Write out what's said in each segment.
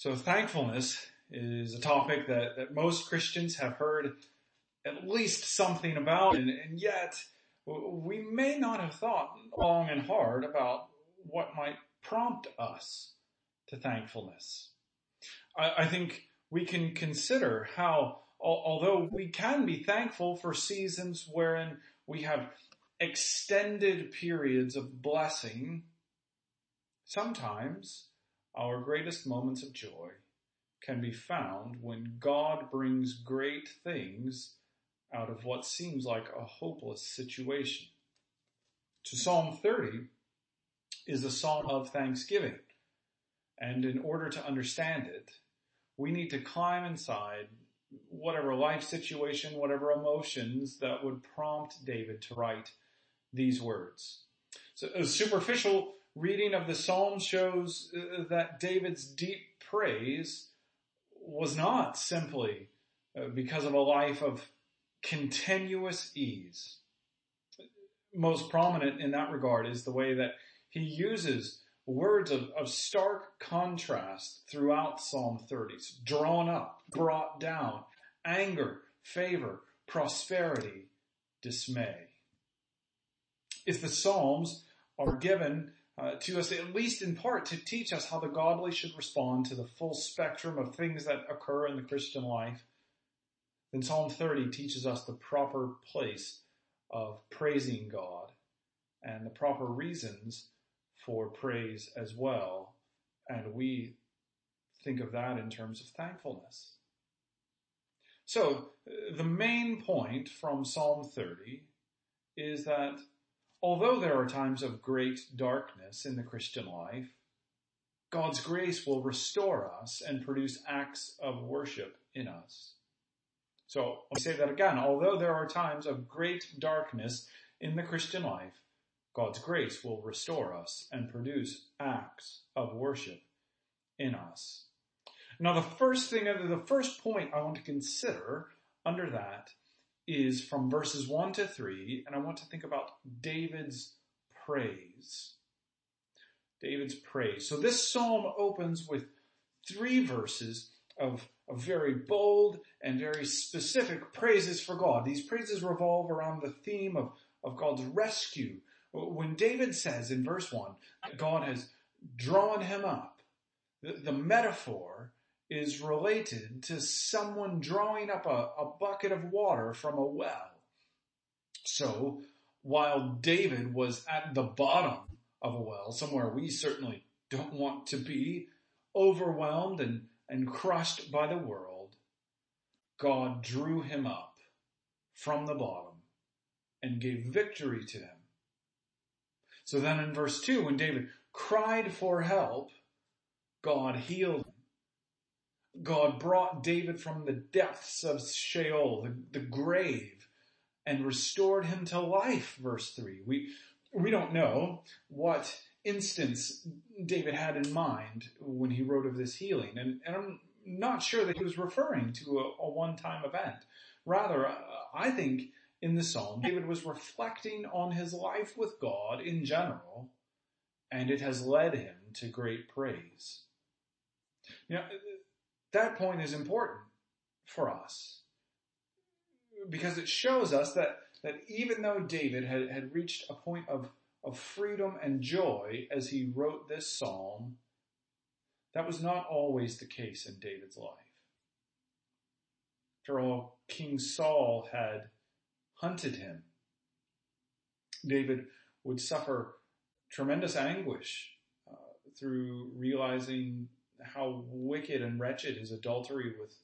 So thankfulness is a topic that, that most Christians have heard at least something about, and, and yet we may not have thought long and hard about what might prompt us to thankfulness. I, I think we can consider how, although we can be thankful for seasons wherein we have extended periods of blessing, sometimes our greatest moments of joy can be found when God brings great things out of what seems like a hopeless situation. To Psalm 30 is a psalm of thanksgiving. And in order to understand it, we need to climb inside whatever life situation, whatever emotions that would prompt David to write these words. So a superficial reading of the psalm shows uh, that David's deep praise was not simply uh, because of a life of continuous ease. Most prominent in that regard is the way that he uses words of, of stark contrast throughout Psalm 30. drawn up, brought down, anger, favor, prosperity, dismay. If the Psalms are given uh, to us, at least in part, to teach us how the godly should respond to the full spectrum of things that occur in the Christian life, then Psalm 30 teaches us the proper place of praising God and the proper reasons for praise as well. And we think of that in terms of thankfulness. So, the main point from Psalm 30 is that although there are times of great darkness in the Christian life, God's grace will restore us and produce acts of worship in us. So I'll say that again. Although there are times of great darkness in the Christian life, God's grace will restore us and produce acts of worship in us. Now the first thing, the first point I want to consider under that is from verses 1 to 3, and I want to think about David's praise. David's praise. So this psalm opens with three verses of, of very bold and very specific praises for God. These praises revolve around the theme of, of God's rescue. When David says in verse 1 that God has drawn him up, the, the metaphor is related to someone drawing up a, a bucket of water from a well. So, while David was at the bottom of a well, somewhere we certainly don't want to be, overwhelmed and and crushed by the world, God drew him up from the bottom and gave victory to him. So then in verse 2, when David cried for help, God healed. God brought David from the depths of Sheol, the, the grave, and restored him to life, verse 3. We, we don't know what instance David had in mind when he wrote of this healing. And, and I'm not sure that he was referring to a, a one-time event. Rather, uh, I think in the psalm, David was reflecting on his life with God in general, and it has led him to great praise. Now, that point is important for us because it shows us that, that even though David had, had reached a point of of freedom and joy as he wrote this psalm, that was not always the case in David's life. After all, King Saul had hunted him. David would suffer tremendous anguish uh, through realizing how wicked and wretched his adultery with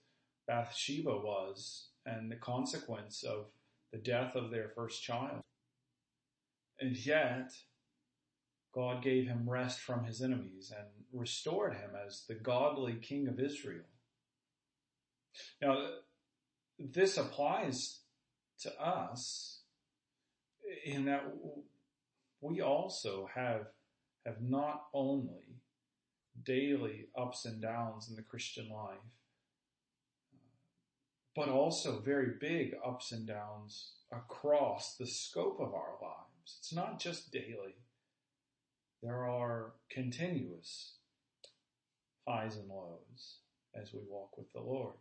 Bathsheba was and the consequence of the death of their first child. And yet, God gave him rest from his enemies and restored him as the godly king of Israel. Now, this applies to us in that we also have, have not only daily ups and downs in the Christian life, but also very big ups and downs across the scope of our lives. It's not just daily. There are continuous highs and lows as we walk with the Lord.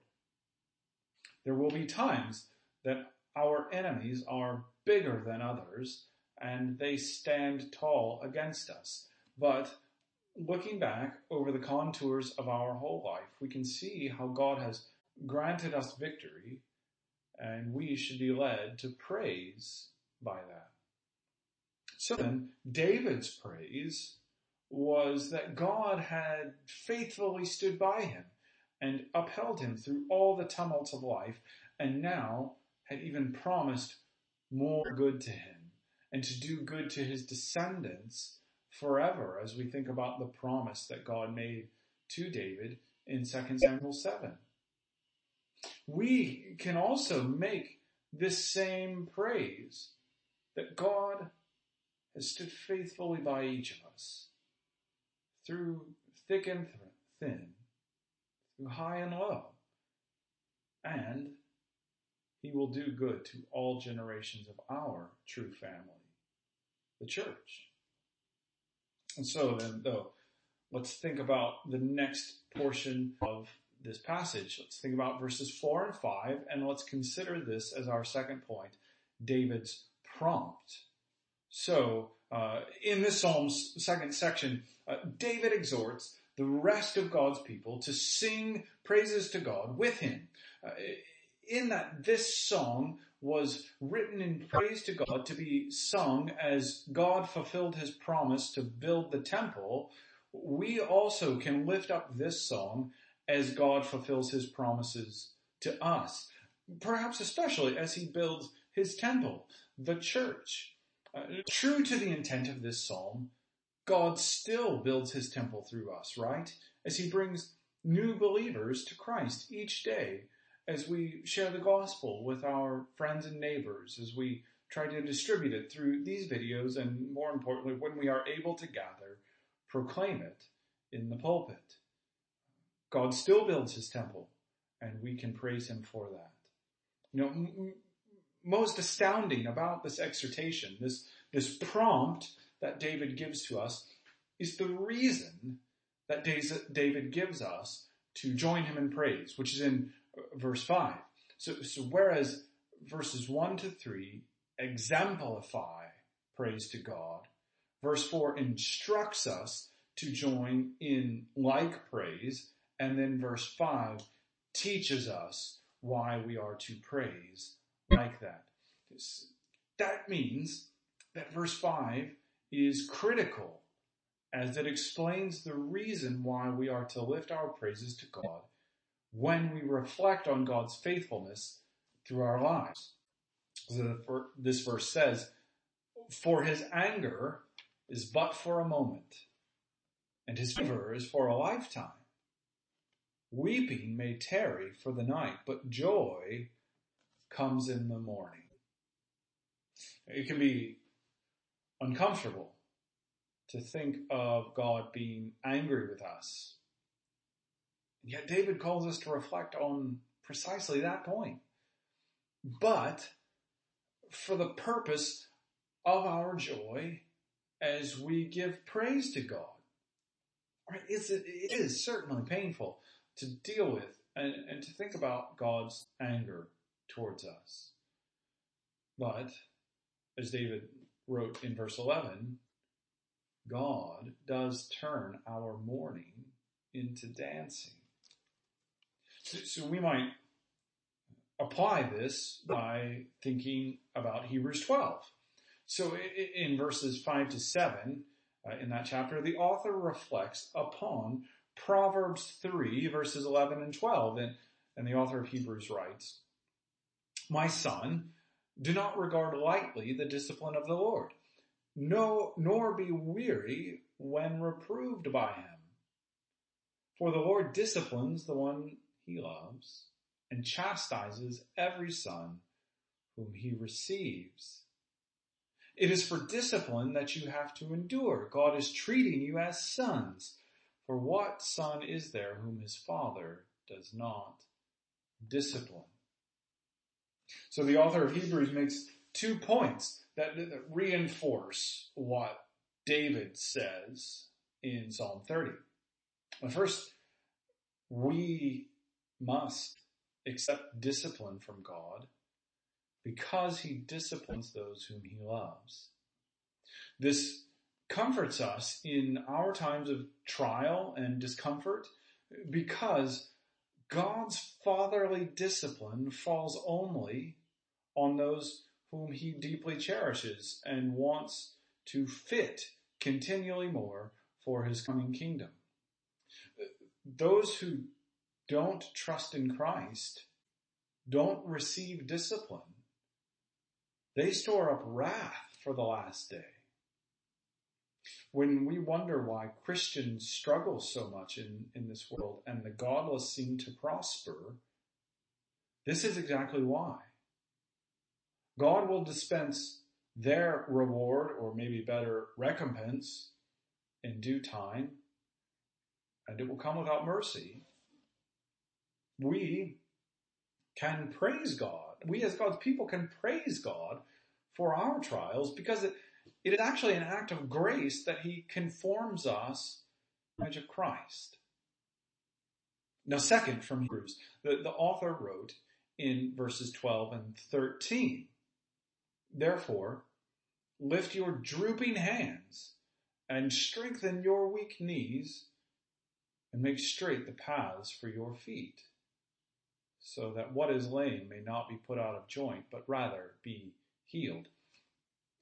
There will be times that our enemies are bigger than others and they stand tall against us. But looking back over the contours of our whole life, we can see how God has granted us victory and we should be led to praise by that. So then, David's praise was that God had faithfully stood by him and upheld him through all the tumults of life and now had even promised more good to him and to do good to his descendants forever as we think about the promise that God made to David in 2 Samuel 7. We can also make this same praise that God has stood faithfully by each of us through thick and thin, through high and low, and he will do good to all generations of our true family, the church. And so then, though, let's think about the next portion of this passage. Let's think about verses four and five, and let's consider this as our second point, David's prompt. So, uh, in this Psalm's second section, uh, David exhorts the rest of God's people to sing praises to God with him. Uh, in that this song was written in praise to God to be sung as God fulfilled his promise to build the temple, we also can lift up this song as God fulfills his promises to us. Perhaps especially as he builds his temple, the church. Uh, true to the intent of this psalm, God still builds his temple through us, right? As he brings new believers to Christ each day as we share the gospel with our friends and neighbors, as we try to distribute it through these videos, and more importantly, when we are able to gather, proclaim it in the pulpit. God still builds his temple, and we can praise him for that. You know, m- most astounding about this exhortation, this, this prompt that David gives to us, is the reason that David gives us to join him in praise, which is in verse 5. So, so whereas verses 1 to 3 exemplify praise to God, verse 4 instructs us to join in like praise, and then verse 5 teaches us why we are to praise like that. That means that verse 5 is critical as it explains the reason why we are to lift our praises to God when we reflect on God's faithfulness through our lives. So this verse says, For his anger is but for a moment, and his favor is for a lifetime. Weeping may tarry for the night, but joy comes in the morning. It can be uncomfortable to think of God being angry with us Yet David calls us to reflect on precisely that point. But for the purpose of our joy as we give praise to God. Right? It's, it is certainly painful to deal with and, and to think about God's anger towards us. But, as David wrote in verse 11, God does turn our mourning into dancing. So, so we might apply this by thinking about Hebrews 12. So in verses 5 to 7, uh, in that chapter, the author reflects upon Proverbs 3 verses 11 and 12. And, and the author of Hebrews writes, My son, do not regard lightly the discipline of the Lord, no, nor be weary when reproved by him. For the Lord disciplines the one he loves and chastises every son whom he receives. It is for discipline that you have to endure. God is treating you as sons. For what son is there whom his father does not discipline? So the author of Hebrews makes two points that, that reinforce what David says in Psalm 30. The first we must accept discipline from God because he disciplines those whom he loves. This comforts us in our times of trial and discomfort because God's fatherly discipline falls only on those whom he deeply cherishes and wants to fit continually more for his coming kingdom. Those who don't trust in Christ don't receive discipline. They store up wrath for the last day. When we wonder why Christians struggle so much in, in this world and the godless seem to prosper, this is exactly why. God will dispense their reward, or maybe better, recompense in due time, and it will come without mercy. We can praise God. We as God's people can praise God for our trials because it, it is actually an act of grace that He conforms us to Christ. Now, second from Hebrews, the, the author wrote in verses 12 and 13, Therefore, lift your drooping hands and strengthen your weak knees and make straight the paths for your feet so that what is lame may not be put out of joint, but rather be healed.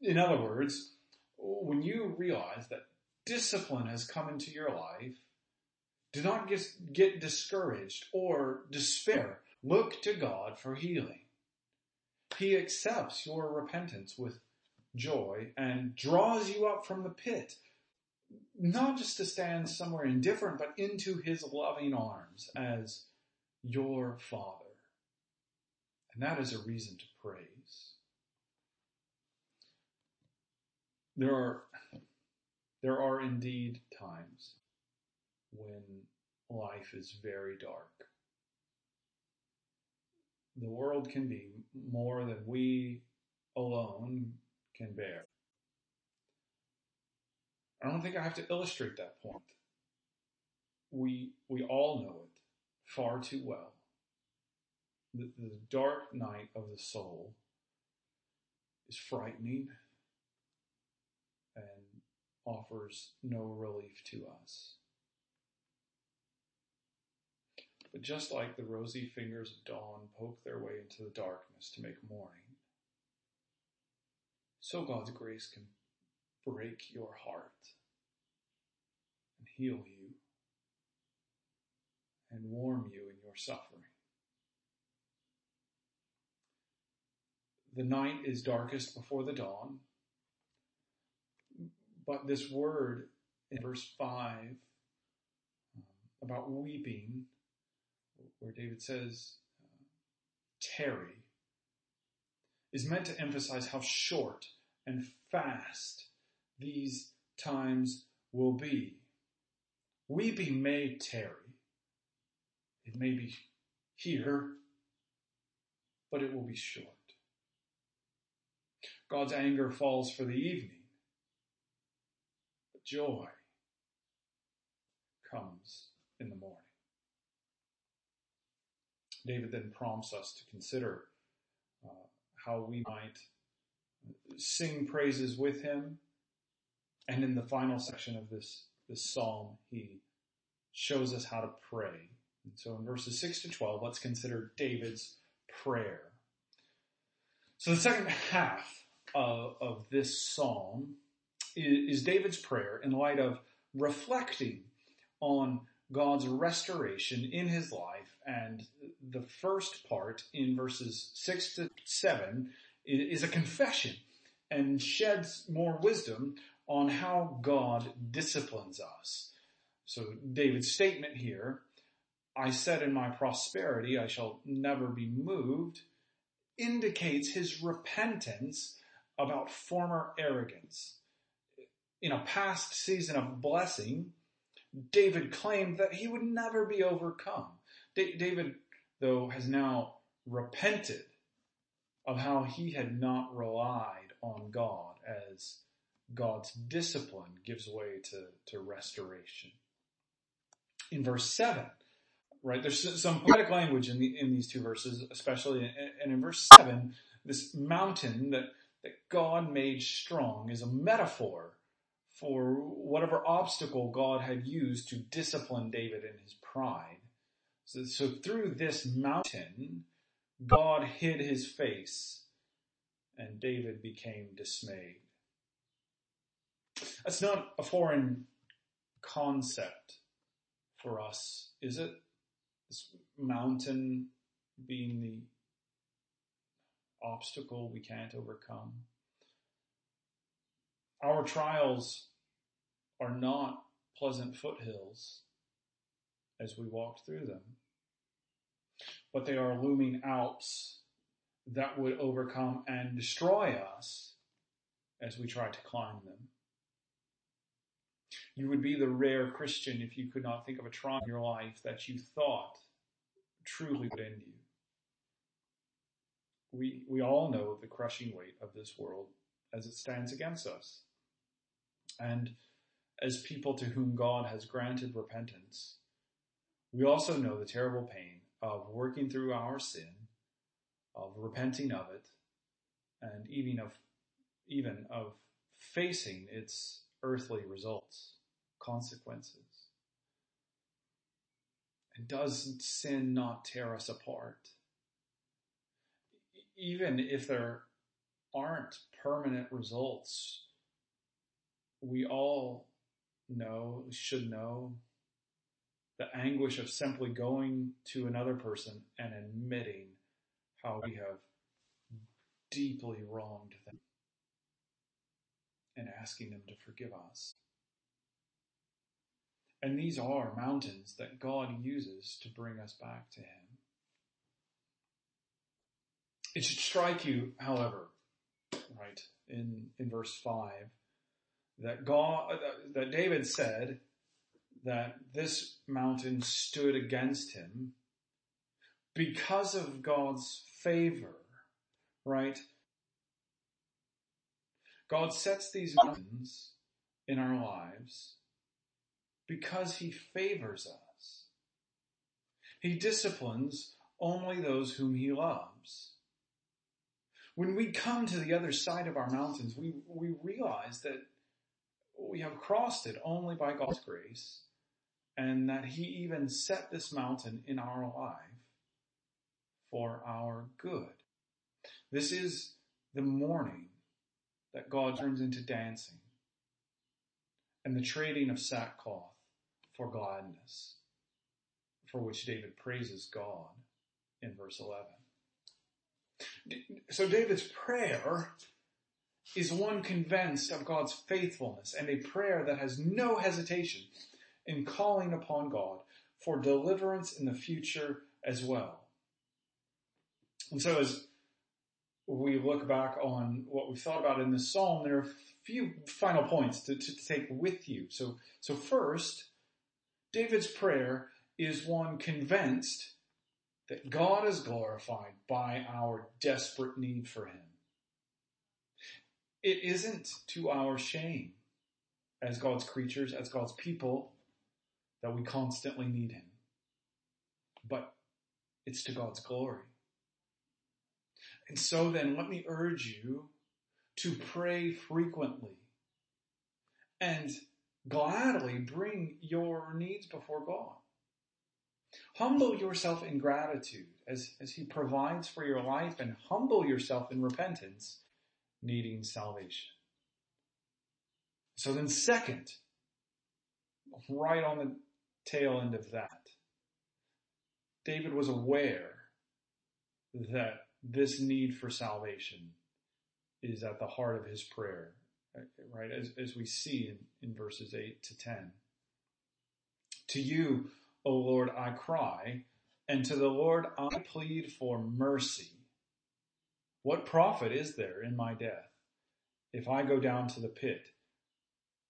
In other words, when you realize that discipline has come into your life, do not get, discouraged or despair. Look to God for healing. He accepts your repentance with joy and draws you up from the pit, not just to stand somewhere indifferent, but into his loving arms as your Father. And that is a reason to praise. There are, there are indeed times when life is very dark. The world can be more than we alone can bear. I don't think I have to illustrate that point. We, we all know it far too well. The, dark night of the soul is frightening and offers no relief to us. But just like the rosy fingers of dawn poke their way into the darkness to make morning, so God's grace can break your heart and heal you and warm you in your suffering. The night is darkest before the dawn, but this word in verse 5 um, about weeping, where David says, uh, tarry, is meant to emphasize how short and fast these times will be. Weeping may tarry, it may be here, but it will be short. God's anger falls for the evening, but joy comes in the morning. David then prompts us to consider uh, how we might sing praises with him. And in the final section of this, this psalm, he shows us how to pray so in verses 6 to 12, let's consider David's prayer. So the second half of, of this psalm is, is David's prayer in light of reflecting on God's restoration in his life. And the first part in verses 6 to 7 is a confession and sheds more wisdom on how God disciplines us. So David's statement here I said in my prosperity I shall never be moved, indicates his repentance about former arrogance. In a past season of blessing, David claimed that he would never be overcome. David, though, has now repented of how he had not relied on God as God's discipline gives way to, to restoration. In verse 7, right? There's some poetic language in the, in these two verses, especially, and in verse seven, this mountain that, that God made strong is a metaphor for whatever obstacle God had used to discipline David in his pride. So, so through this mountain, God hid his face and David became dismayed. That's not a foreign concept for us, is it? This mountain being the obstacle we can't overcome. Our trials are not pleasant foothills as we walk through them, but they are looming Alps that would overcome and destroy us as we try to climb them. You would be the rare Christian if you could not think of a trial in your life that you thought truly would end you. We, we all know the crushing weight of this world as it stands against us. And as people to whom God has granted repentance, we also know the terrible pain of working through our sin, of repenting of it, and even of, even of facing its earthly results, consequences. And does sin not tear us apart? Even if there aren't permanent results, we all know, should know, the anguish of simply going to another person and admitting how we have deeply wronged them and asking them to forgive us. And these are mountains that God uses to bring us back to Him. It should strike you, however, right, in, in verse 5, that God, that David said that this mountain stood against him because of God's favor, right? God sets these mountains in our lives because he favors us. He disciplines only those whom he loves. When we come to the other side of our mountains, we, we realize that we have crossed it only by God's grace and that he even set this mountain in our life for our good. This is the mourning that God turns into dancing and the trading of sackcloth for gladness, for which David praises God in verse 11. So David's prayer is one convinced of God's faithfulness and a prayer that has no hesitation in calling upon God for deliverance in the future as well. And so as we look back on what we thought about in this psalm, there are a few final points to, to take with you. So, so first, David's prayer is one convinced that God is glorified by our desperate need for him. It isn't to our shame as God's creatures, as God's people, that we constantly need him. But it's to God's glory. And so then let me urge you to pray frequently and gladly bring your needs before God. Humble yourself in gratitude as, as He provides for your life and humble yourself in repentance, needing salvation. So then second, right on the tail end of that, David was aware that this need for salvation is at the heart of his prayer, right? As, as we see in, in verses 8 to 10. To you, O Lord, I cry, and to the Lord I plead for mercy. What profit is there in my death if I go down to the pit?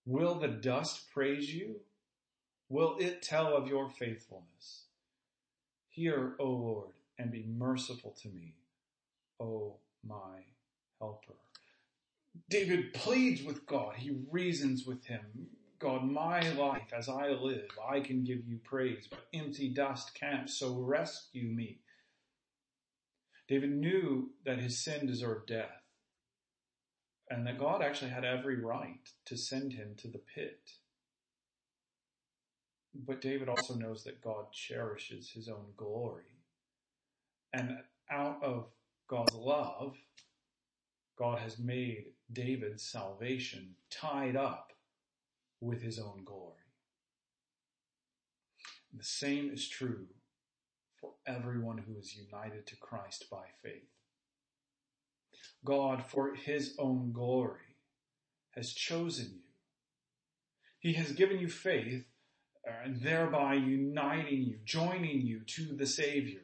Will the dust praise you? Will it tell of your faithfulness? Hear, O Lord, and be merciful to me. O my helper. David pleads with God. He reasons with him. God, my life as I live, I can give you praise, but empty dust can't, so rescue me. David knew that his sin deserved death and that God actually had every right to send him to the pit. But David also knows that God cherishes his own glory. And out of God's love, God has made David's salvation tied up with his own glory. And the same is true for everyone who is united to Christ by faith. God, for his own glory, has chosen you. He has given you faith uh, and thereby uniting you, joining you to the Savior.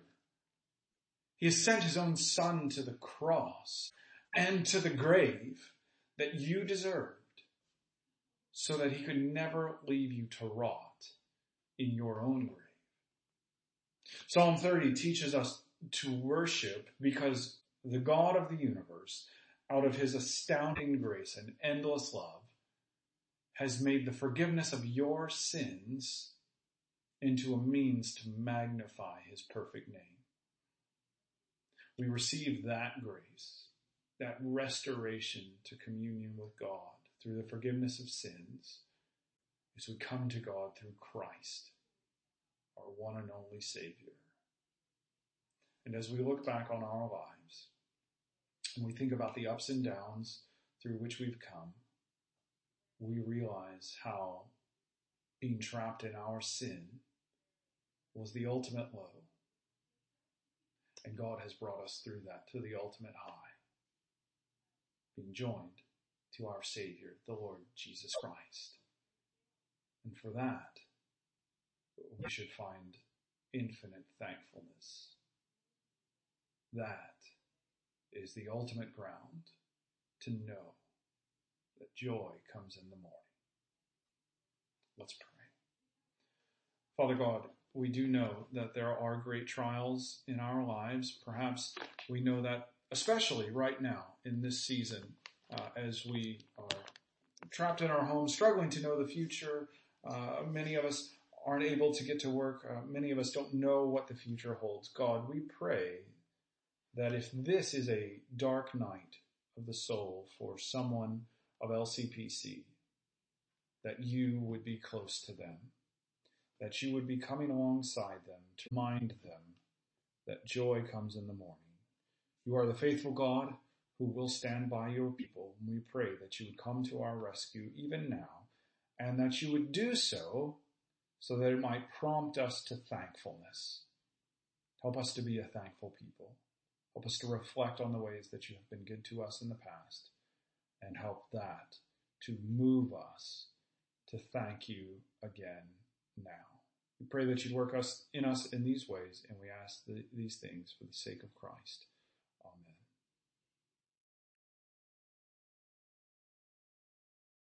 He has sent his own son to the cross and to the grave that you deserved so that he could never leave you to rot in your own grave. Psalm 30 teaches us to worship because the God of the universe, out of his astounding grace and endless love, has made the forgiveness of your sins into a means to magnify his perfect name. We receive that grace, that restoration to communion with God through the forgiveness of sins as we come to God through Christ, our one and only Savior. And as we look back on our lives and we think about the ups and downs through which we've come, we realize how being trapped in our sin was the ultimate low. And God has brought us through that to the ultimate high, being joined to our Savior, the Lord Jesus Christ. And for that, we should find infinite thankfulness. That is the ultimate ground to know that joy comes in the morning. Let's pray. Father God, we do know that there are great trials in our lives. Perhaps we know that especially right now in this season uh, as we are trapped in our homes, struggling to know the future. Uh, many of us aren't able to get to work. Uh, many of us don't know what the future holds. God, we pray that if this is a dark night of the soul for someone of LCPC, that you would be close to them, that you would be coming alongside them to remind them that joy comes in the morning. You are the faithful God who will stand by your people. And we pray that you would come to our rescue even now and that you would do so so that it might prompt us to thankfulness. Help us to be a thankful people. Help us to reflect on the ways that you have been good to us in the past and help that to move us to thank you again now. We pray that you'd work us in us in these ways and we ask the, these things for the sake of Christ.